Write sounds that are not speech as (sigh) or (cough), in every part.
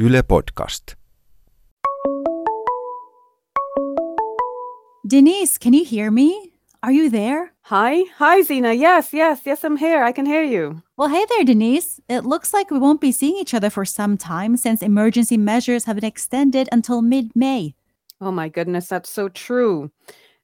Yle Podcast. Denise, can you hear me? Are you there? Hi. Hi, Zena. Yes, yes, yes, I'm here. I can hear you. Well, hey there, Denise. It looks like we won't be seeing each other for some time since emergency measures have been extended until mid May. Oh my goodness, that's so true.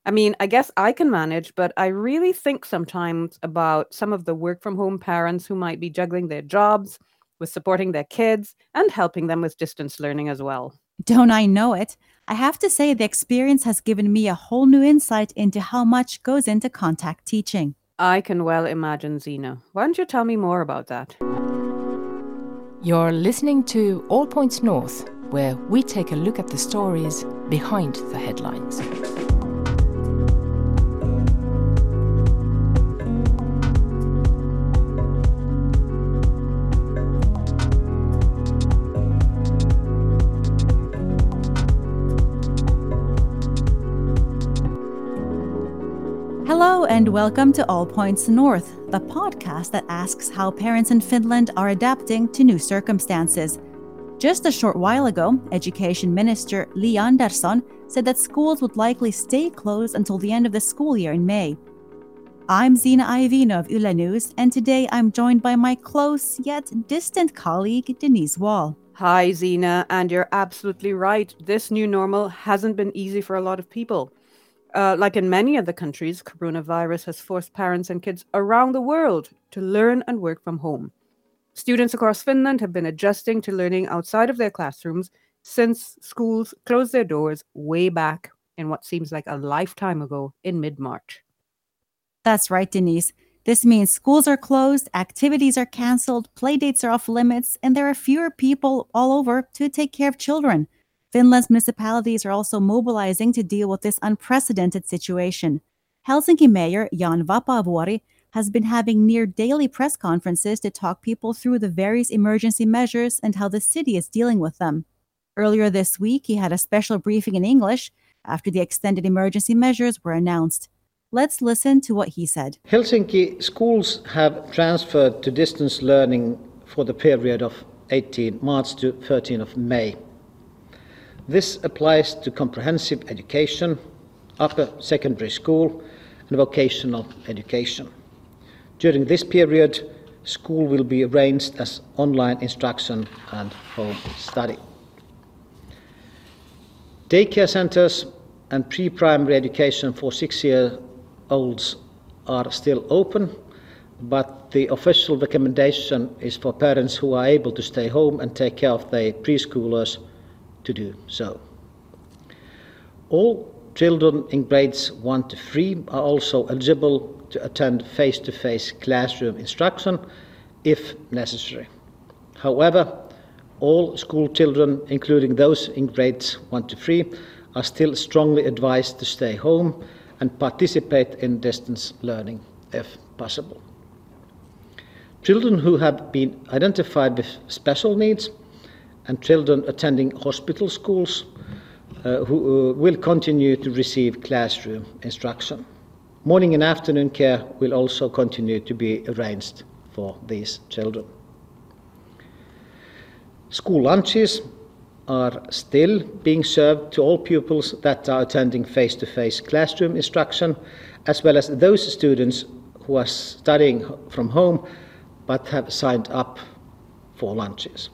I mean, I guess I can manage, but I really think sometimes about some of the work from home parents who might be juggling their jobs with supporting their kids and helping them with distance learning as well. Don't I know it? I have to say, the experience has given me a whole new insight into how much goes into contact teaching. I can well imagine, Zena. Why don't you tell me more about that? You're listening to All Points North, where we take a look at the stories behind the headlines. And welcome to All Points North, the podcast that asks how parents in Finland are adapting to new circumstances. Just a short while ago, Education Minister Li Andersson said that schools would likely stay closed until the end of the school year in May. I'm Zena Iovino of Yle News, and today I'm joined by my close yet distant colleague, Denise Wall. Hi, Zena, and you're absolutely right. This new normal hasn't been easy for a lot of people. Uh, like in many other countries, coronavirus has forced parents and kids around the world to learn and work from home. Students across Finland have been adjusting to learning outside of their classrooms since schools closed their doors way back in what seems like a lifetime ago in mid March. That's right, Denise. This means schools are closed, activities are canceled, playdates are off limits, and there are fewer people all over to take care of children. Finland's municipalities are also mobilizing to deal with this unprecedented situation. Helsinki Mayor Jan Vapaavuori has been having near daily press conferences to talk people through the various emergency measures and how the city is dealing with them. Earlier this week, he had a special briefing in English after the extended emergency measures were announced. Let's listen to what he said. Helsinki schools have transferred to distance learning for the period of 18 March to 13 of May. This applies to comprehensive education, upper secondary school, and vocational education. During this period, school will be arranged as online instruction and home study. Daycare centers and pre primary education for six year olds are still open, but the official recommendation is for parents who are able to stay home and take care of their preschoolers to do so. All children in grades 1 to 3 are also eligible to attend face to face classroom instruction if necessary. However, all school children, including those in grades 1 to 3, are still strongly advised to stay home and participate in distance learning if possible. Children who have been identified with special needs and children attending hospital schools uh, who uh, will continue to receive classroom instruction. Morning and afternoon care will also continue to be arranged for these children. School lunches are still being served to all pupils that are attending face to face classroom instruction, as well as those students who are studying from home but have signed up for lunches.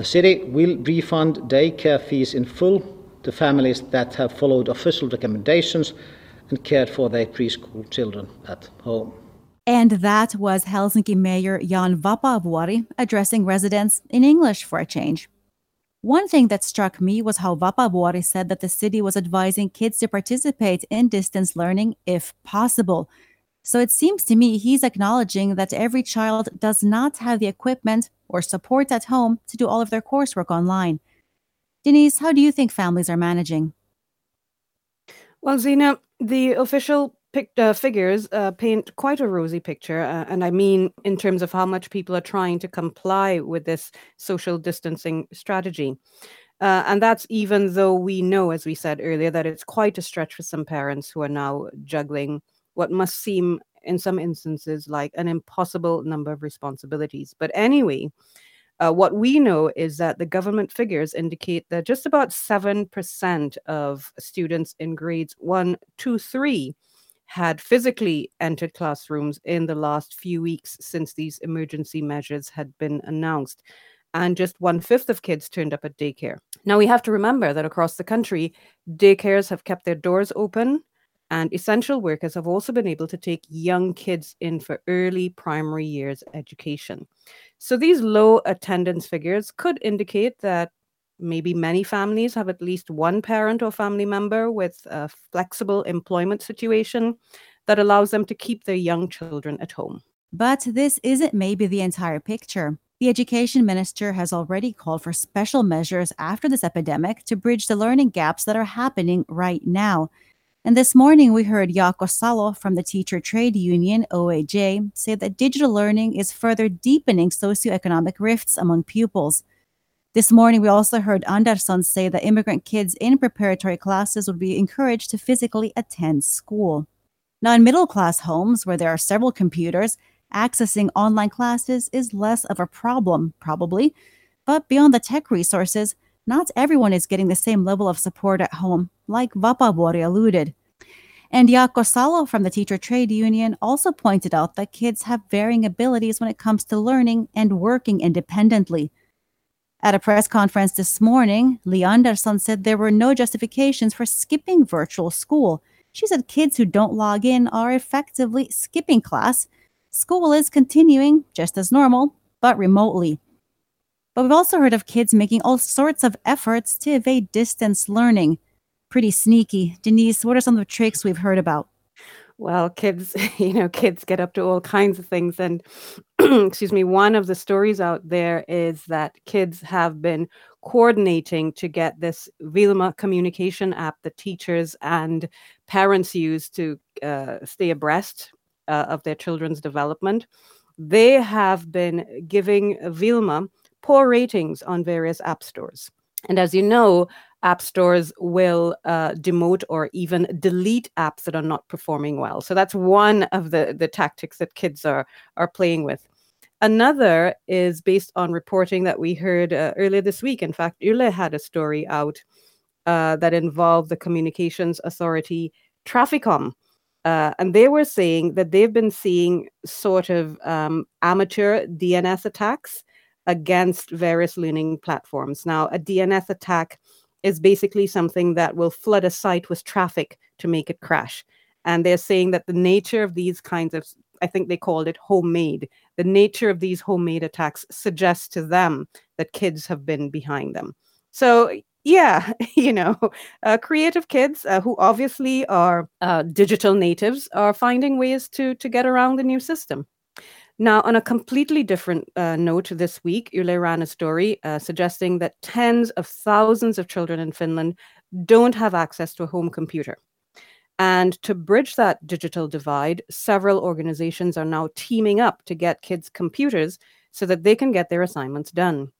The city will refund daycare fees in full to families that have followed official recommendations and cared for their preschool children at home. And that was Helsinki Mayor Jan Vapaavuori addressing residents in English for a change. One thing that struck me was how Vapaavuori said that the city was advising kids to participate in distance learning if possible. So it seems to me he's acknowledging that every child does not have the equipment or support at home to do all of their coursework online. Denise, how do you think families are managing? Well, Zena, the official pic- uh, figures uh, paint quite a rosy picture, uh, and I mean in terms of how much people are trying to comply with this social distancing strategy. Uh, and that's even though we know, as we said earlier, that it's quite a stretch for some parents who are now juggling what must seem, in some instances, like an impossible number of responsibilities. But anyway, Uh, what we know is that the government figures indicate that just about 7% of students in grades 1, 2, 3 had physically entered classrooms in the last few weeks since these emergency measures had been announced. And just one fifth of kids turned up at daycare. Now, we have to remember that across the country, daycares have kept their doors open, and essential workers have also been able to take young kids in for early primary years education. So, these low attendance figures could indicate that maybe many families have at least one parent or family member with a flexible employment situation that allows them to keep their young children at home. But this isn't maybe the entire picture. The education minister has already called for special measures after this epidemic to bridge the learning gaps that are happening right now. And this morning, we heard Jaakko Salo from the teacher trade union, OAJ, say that digital learning is further deepening socioeconomic rifts among pupils. This morning, we also heard Andersson say that immigrant kids in preparatory classes would be encouraged to physically attend school. Now, in middle class homes where there are several computers, accessing online classes is less of a problem, probably. But beyond the tech resources, not everyone is getting the same level of support at home, like Vapaavuori alluded. And Jaakko Salo from the Teacher Trade Union also pointed out that kids have varying abilities when it comes to learning and working independently. At a press conference this morning, Li Andersson said there were no justifications for skipping virtual school. She said kids who don't log in are effectively skipping class. School is continuing just as normal, but remotely. But we've also heard of kids making all sorts of efforts to evade distance learning. Pretty sneaky. Denise, what are some of the tricks we've heard about? Well, kids, (laughs) you know, kids get up to all kinds of things. And (clears throat) excuse me, one of the stories out there is that kids have been coordinating to get this Wilma communication app that teachers and parents use to uh, stay abreast uh, of their children's development. They have been giving Wilma poor ratings on various app stores. And as you know, app stores will uh, demote or even delete apps that are not performing well. So that's one of the, the tactics that kids are, are playing with. Another is based on reporting that we heard uh, earlier this week. In fact, Yle had a story out uh, that involved the communications authority Traficom. Uh, and they were saying that they've been seeing sort of um, amateur DNS attacks against various learning platforms. Now, a DNS attack is basically something that will flood a site with traffic to make it crash. And they're saying that the nature of these kinds of, I think they called it homemade, the nature of these homemade attacks suggests to them that kids have been behind them. So, yeah, (laughs) you know, uh, creative kids uh, who obviously are uh, digital natives are finding ways to to get around the new system. Now, on a completely different uh, note, this week, Yle ran a story uh, suggesting that tens of thousands of children in Finland don't have access to a home computer. And to bridge that digital divide, several organizations are now teaming up to get kids computers so that they can get their assignments done.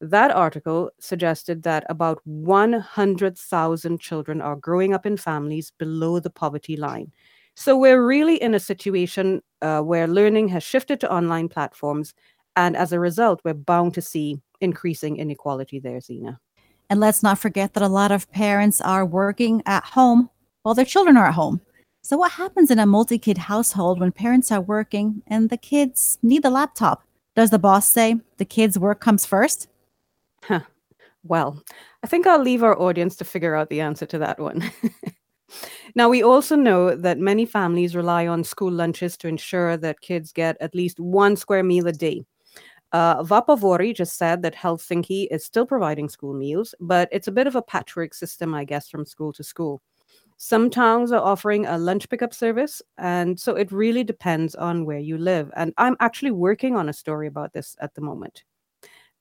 That article suggested that about 100,000 children are growing up in families below the poverty line. So we're really in a situation uh, where learning has shifted to online platforms. And as a result, we're bound to see increasing inequality there, Zena. And let's not forget that a lot of parents are working at home while their children are at home. So, what happens in a multi kid household when parents are working and the kids need the laptop? Does the boss say the kids' work comes first? Huh. Well, I think I'll leave our audience to figure out the answer to that one. (laughs) Now, we also know that many families rely on school lunches to ensure that kids get at least one square meal a day. Uh, Vapaavuori just said that Helsinki is still providing school meals, but it's a bit of a patchwork system, I guess, from school to school. Some towns are offering a lunch pickup service, and so it really depends on where you live. And I'm actually working on a story about this at the moment.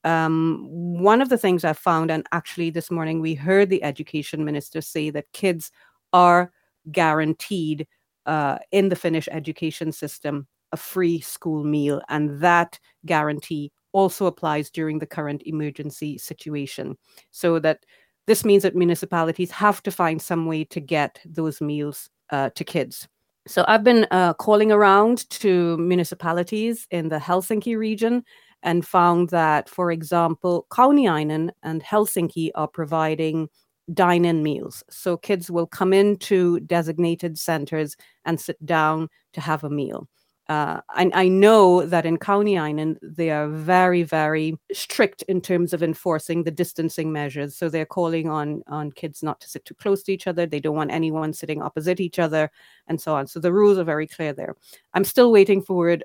Um, one of the things I found, and actually this morning we heard the education minister say that kids are guaranteed uh, in the Finnish education system a free school meal. And that guarantee also applies during the current emergency situation. So that this means that municipalities have to find some way to get those meals uh, to kids. So I've been uh, calling around to municipalities in the Helsinki region and found that, for example, Kauniainen and Helsinki are providing dine in meals. So kids will come into designated centers and sit down to have a meal. Uh, I, I, know that in Kauniainen, they are very, very strict in terms of enforcing the distancing measures. So they're calling on, on kids not to sit too close to each other. They don't want anyone sitting opposite each other and so on. So the rules are very clear there. I'm still waiting for word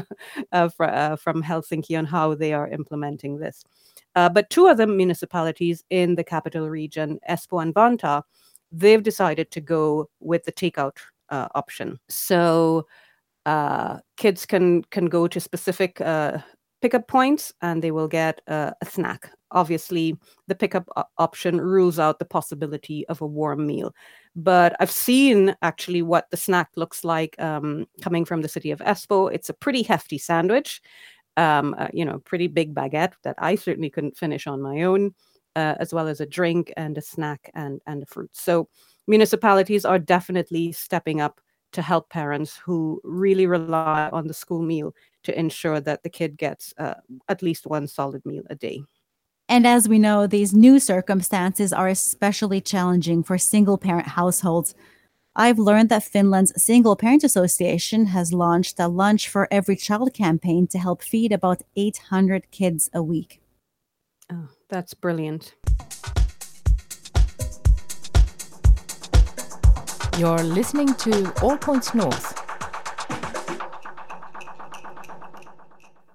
(laughs) uh, for, uh, from Helsinki on how they are implementing this. Uh, but two other municipalities in the capital region, Espoo and Vantaa, they've decided to go with the takeout uh, option. So uh, kids can can go to specific uh, pickup points and they will get a snack. Obviously, the pickup option rules out the possibility of a warm meal. But I've seen actually what the snack looks like um, coming from the city of Espoo. It's a pretty hefty sandwich um, uh, you know, pretty big baguette that I certainly couldn't finish on my own, uh, as well as a drink and a snack and and a fruit. So municipalities are definitely stepping up to help parents who really rely on the school meal to ensure that the kid gets uh, at least one solid meal a day. And as we know, these new circumstances are especially challenging for single parent households I've learned that Finland's Single Parent Association has launched a Lunch for Every Child campaign to help feed about 800 kids a week. Oh, that's brilliant. You're listening to All Points North.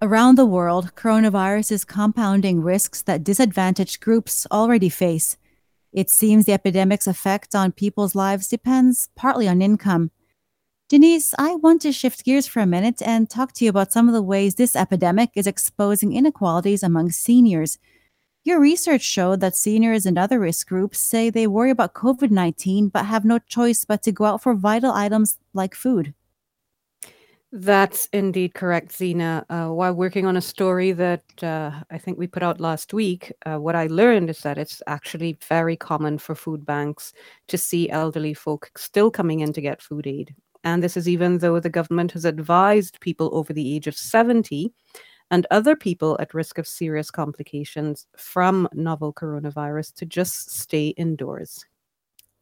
Around the world, coronavirus is compounding risks that disadvantaged groups already face. It seems the epidemic's effect on people's lives depends partly on income. Denise, I want to shift gears for a minute and talk to you about some of the ways this epidemic is exposing inequalities among seniors. Your research showed that seniors and other risk groups say they worry about COVID 19 but have no choice but to go out for vital items like food. That's indeed correct, Zena. Uh, while working on a story that uh, I think we put out last week, uh, what I learned is that it's actually very common for food banks to see elderly folk still coming in to get food aid. And this is even though the government has advised people over the age of 70 and other people at risk of serious complications from novel coronavirus to just stay indoors.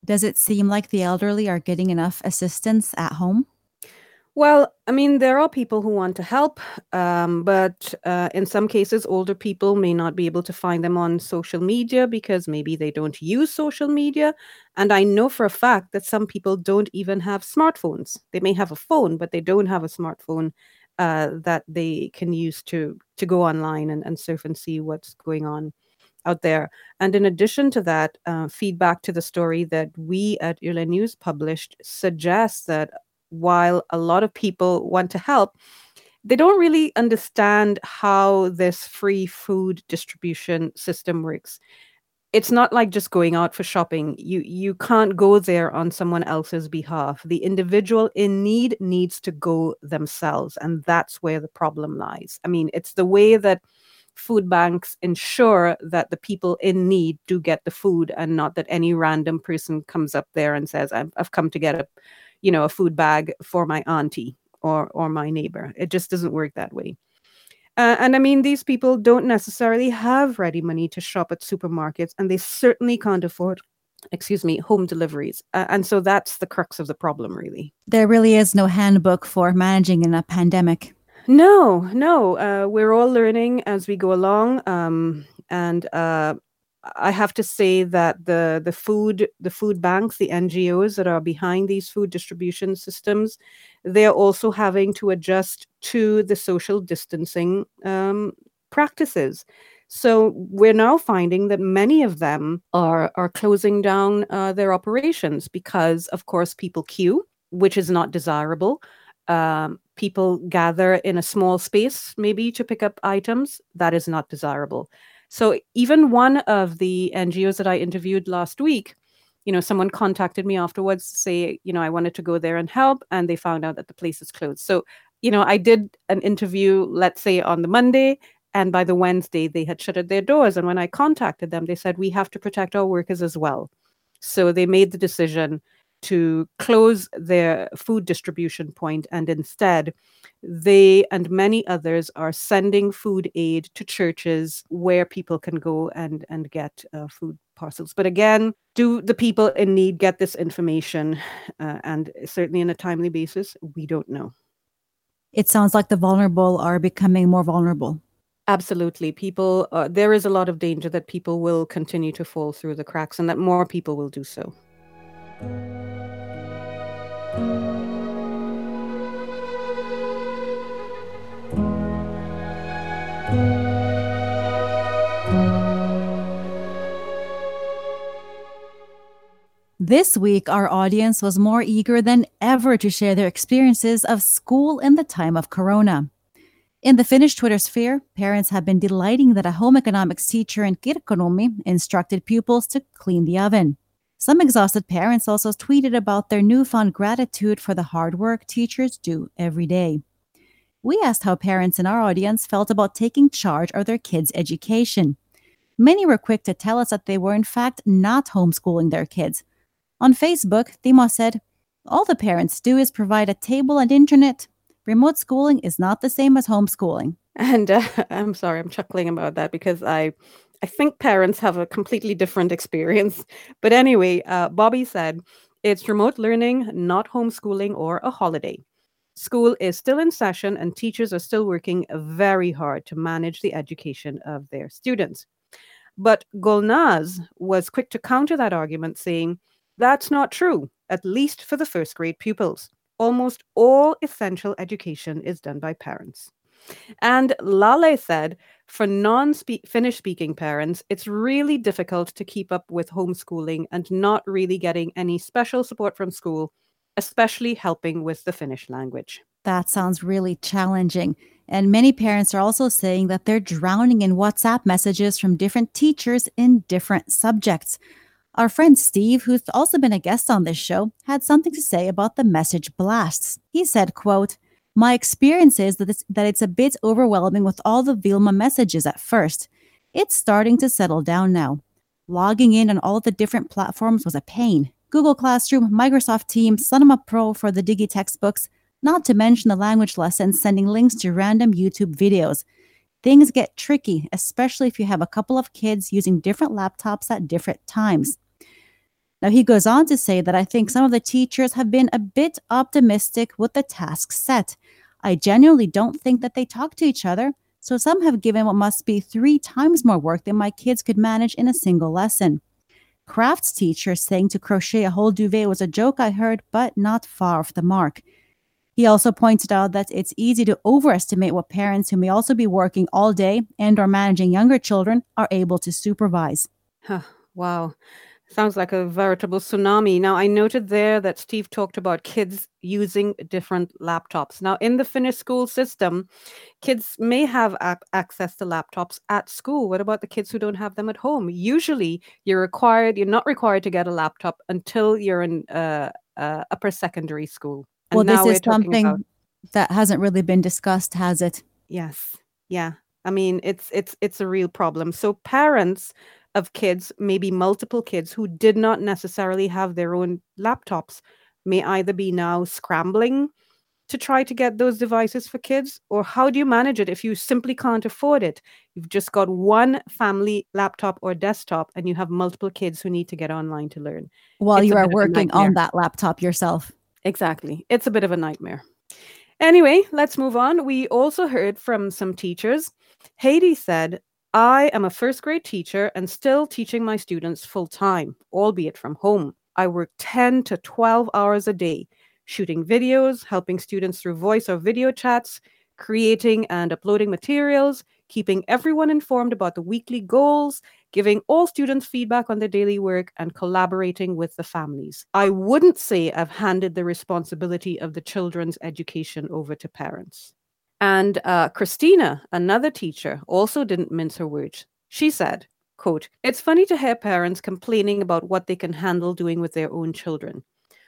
Does it seem like the elderly are getting enough assistance at home? Well, I mean, there are people who want to help, um, but uh, in some cases, older people may not be able to find them on social media because maybe they don't use social media. And I know for a fact that some people don't even have smartphones. They may have a phone, but they don't have a smartphone uh, that they can use to to go online and, and surf and see what's going on out there. And in addition to that, uh, feedback to the story that we at Yle News published suggests that while a lot of people want to help, they don't really understand how this free food distribution system works. It's not like just going out for shopping. You you can't go there on someone else's behalf. The individual in need needs to go themselves, and that's where the problem lies. I mean, it's the way that food banks ensure that the people in need do get the food and not that any random person comes up there and says i've, I've come to get a you know a food bag for my auntie or or my neighbor. It just doesn't work that way. Uh, and i mean these people don't necessarily have ready money to shop at supermarkets and they certainly can't afford excuse me home deliveries. Uh, and so that's the crux of the problem really. There really is no handbook for managing in a pandemic. No no. Uh, we're all learning as we go along. Um, and uh, I have to say that the the food the food banks, the NGOs that are behind these food distribution systems, they're also having to adjust to the social distancing um, practices. So we're now finding that many of them are are closing down uh, their operations because, of course, people queue, which is not desirable. Um, people gather in a small space, maybe to pick up items. That is not desirable. So even one of the NGOs that I interviewed last week, you know, someone contacted me afterwards to say, you know, I wanted to go there and help, and they found out that the place is closed. So, you know, I did an interview, let's say on the Monday, and by the Wednesday they had shuttered their doors. And when I contacted them, they said we have to protect our workers as well. So they made the decision to close their food distribution point and instead they and many others are sending food aid to churches where people can go and and get uh, food parcels. But again do the people in need get this information? Uh, and certainly on a timely basis we don't know. It sounds like the vulnerable are becoming more vulnerable. Absolutely. People uh, there is a lot of danger that people will continue to fall through the cracks and that more people will do so This week, our audience was more eager than ever to share their experiences of school in the time of Corona. In the Finnish Twitter sphere, parents have been delighting that a home economics teacher in Kirkkonummi instructed pupils to clean the oven. Some exhausted parents also tweeted about their newfound gratitude for the hard work teachers do every day. We asked how parents in our audience felt about taking charge of their kids' education. Many were quick to tell us that they were, in fact, not homeschooling their kids. On Facebook, Timo said, All the parents do is provide a table and internet. Remote schooling is not the same as homeschooling. And uh, (laughs) I'm sorry, I'm chuckling about that because I I think parents have a completely different experience. (laughs) But anyway, uh, Bobby said it's remote learning, not homeschooling or a holiday. School is still in session and teachers are still working very hard to manage the education of their students. But Golnaz was quick to counter that argument, saying, That's not true, at least for the first grade pupils. Almost all essential education is done by parents. And Lale said, for non Finnish speaking parents, it's really difficult to keep up with homeschooling and not really getting any special support from school, especially helping with the Finnish language. That sounds really challenging. And many parents are also saying that they're drowning in WhatsApp messages from different teachers in different subjects. Our friend Steve, who's also been a guest on this show, had something to say about the message blasts. He said, quote, my experience is that it's, that it's a bit overwhelming with all the Wilma messages at first. It's starting to settle down now. Logging in on all the different platforms was a pain. Google Classroom, Microsoft Teams, Sanoma Pro for the Digi textbooks, not to mention the language lessons sending links to random YouTube videos. Things get tricky, especially if you have a couple of kids using different laptops at different times. Now, he goes on to say that I think some of the teachers have been a bit optimistic with the tasks set. I genuinely don't think that they talk to each other, so some have given what must be three times more work than my kids could manage in a single lesson. Crafts teacher saying to crochet a whole duvet was a joke I heard, but not far off the mark. He also pointed out that it's easy to overestimate what parents who may also be working all day and or managing younger children are able to supervise. Huh, wow. Sounds like a veritable tsunami. Now, I noted there that Steve talked about kids using different laptops. Now, in the Finnish school system, kids may have access to laptops at school. What about the kids who don't have them at home? Usually, you're required, you're not required to get a laptop until you're in uh, uh, upper secondary school. And well, this is something about... that hasn't really been discussed, has it? Yes. Yeah. I mean, it's it's it's a real problem. So parents of kids, maybe multiple kids who did not necessarily have their own laptops, may either be now scrambling to try to get those devices for kids, or how do you manage it if you simply can't afford it? You've just got one family laptop or desktop, and you have multiple kids who need to get online to learn. While it's you are working on that laptop yourself. Exactly. It's a bit of a nightmare. Anyway, let's move on. We also heard from some teachers. Haiti said, I am a first grade teacher and still teaching my students full time, albeit from home. I work 10 to 12 hours a day, shooting videos, helping students through voice or video chats, creating and uploading materials, keeping everyone informed about the weekly goals, giving all students feedback on their daily work, and collaborating with the families. I wouldn't say I've handed the responsibility of the children's education over to parents. And uh, Christina, another teacher, also didn't mince her words. She said, quote, It's funny to hear parents complaining about what they can handle doing with their own children.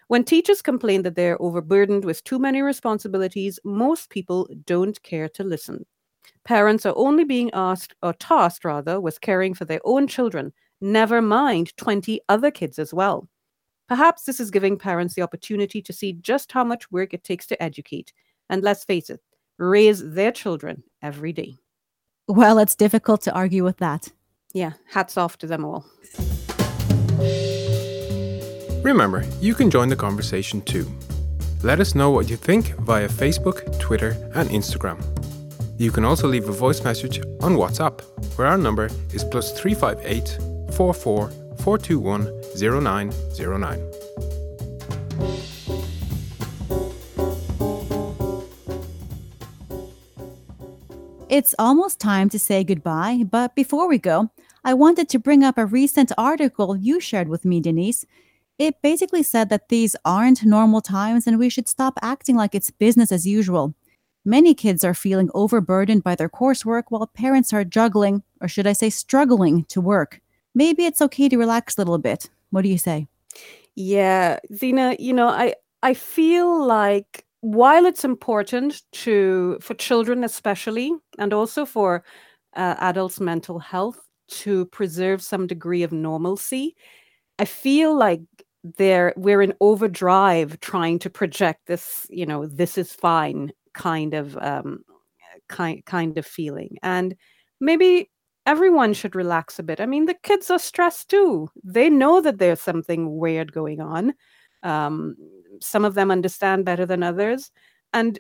When teachers complain that they're overburdened with too many responsibilities, most people don't care to listen. Parents are only being asked, or tasked rather, with caring for their own children, never mind 20 other kids as well. Perhaps this is giving parents the opportunity to see just how much work it takes to educate, and let's face it, raise their children every day. Well, it's difficult to argue with that. Yeah, hats off to them all. Remember, you can join the conversation too. Let us know what you think via Facebook, Twitter, and Instagram. You can also leave a voice message on WhatsApp, where our number is plus 358 44 421 0909. It's almost time to say goodbye, but before we go, I wanted to bring up a recent article you shared with me, Denise. It basically said that these aren't normal times and we should stop acting like it's business as usual. Many kids are feeling overburdened by their coursework while parents are juggling, or should I say, struggling to work. Maybe it's okay to relax a little bit. What do you say? Yeah, Zena, you know, I I feel like while it's important to for children especially and also for uh, adults mental health to preserve some degree of normalcy i feel like there we're in overdrive trying to project this you know this is fine kind of um kind kind of feeling. And maybe everyone should relax a bit. I mean the kids are stressed too. They know that there's something weird going on. Um some of them understand better than others. And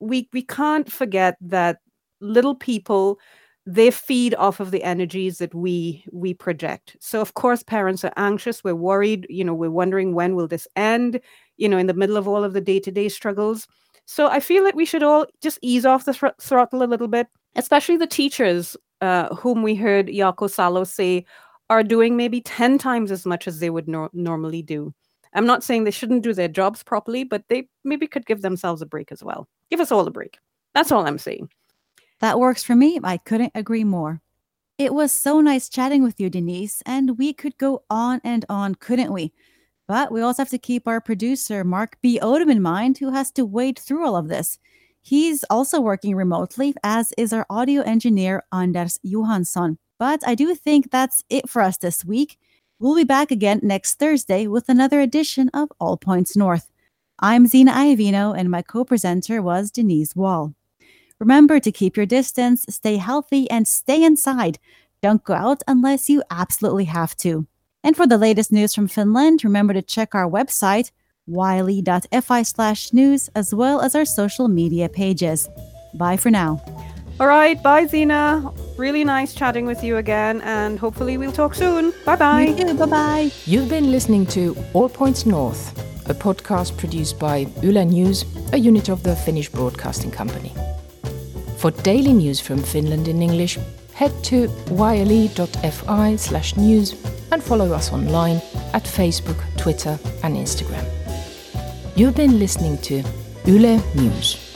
we we can't forget that little people they feed off of the energies that we we project. So of course parents are anxious. We're worried. You know we're wondering when will this end you know in the middle of all of the day-to-day struggles. So i feel that we should all just ease off the thr- throttle a little bit especially the teachers uh, whom we heard Jaakko Salo say are doing maybe 10 times as much as they would nor- normally do I'm not saying they shouldn't do their jobs properly, but they maybe could give themselves a break as well. Give us all a break. That's all I'm saying. That works for me. I couldn't agree more. It was so nice chatting with you, Denise, and we could go on and on, couldn't we? But we also have to keep our producer, Mark B. Odom, in mind, who has to wade through all of this. He's also working remotely, as is our audio engineer, Anders Johansson. But I do think that's it for us this week. We'll be back again next Thursday with another edition of All Points North. I'm Zena Iovino, and my co presenter was Denise Wall. Remember to keep your distance, stay healthy, and stay inside. Don't go out unless you absolutely have to. And for the latest news from Finland, remember to check our website, yle.fi slash news, as well as our social media pages. Bye for now. All right. Bye, Zena. Really nice chatting with you again, and hopefully we'll talk soon. Bye bye. Bye bye. You've been listening to All Points North, a podcast produced by Yle News, a unit of the Finnish Broadcasting Company. For daily news from Finland in English, head to yle.fi slash news and follow us online at Facebook, Twitter, and Instagram. You've been listening to Yle News.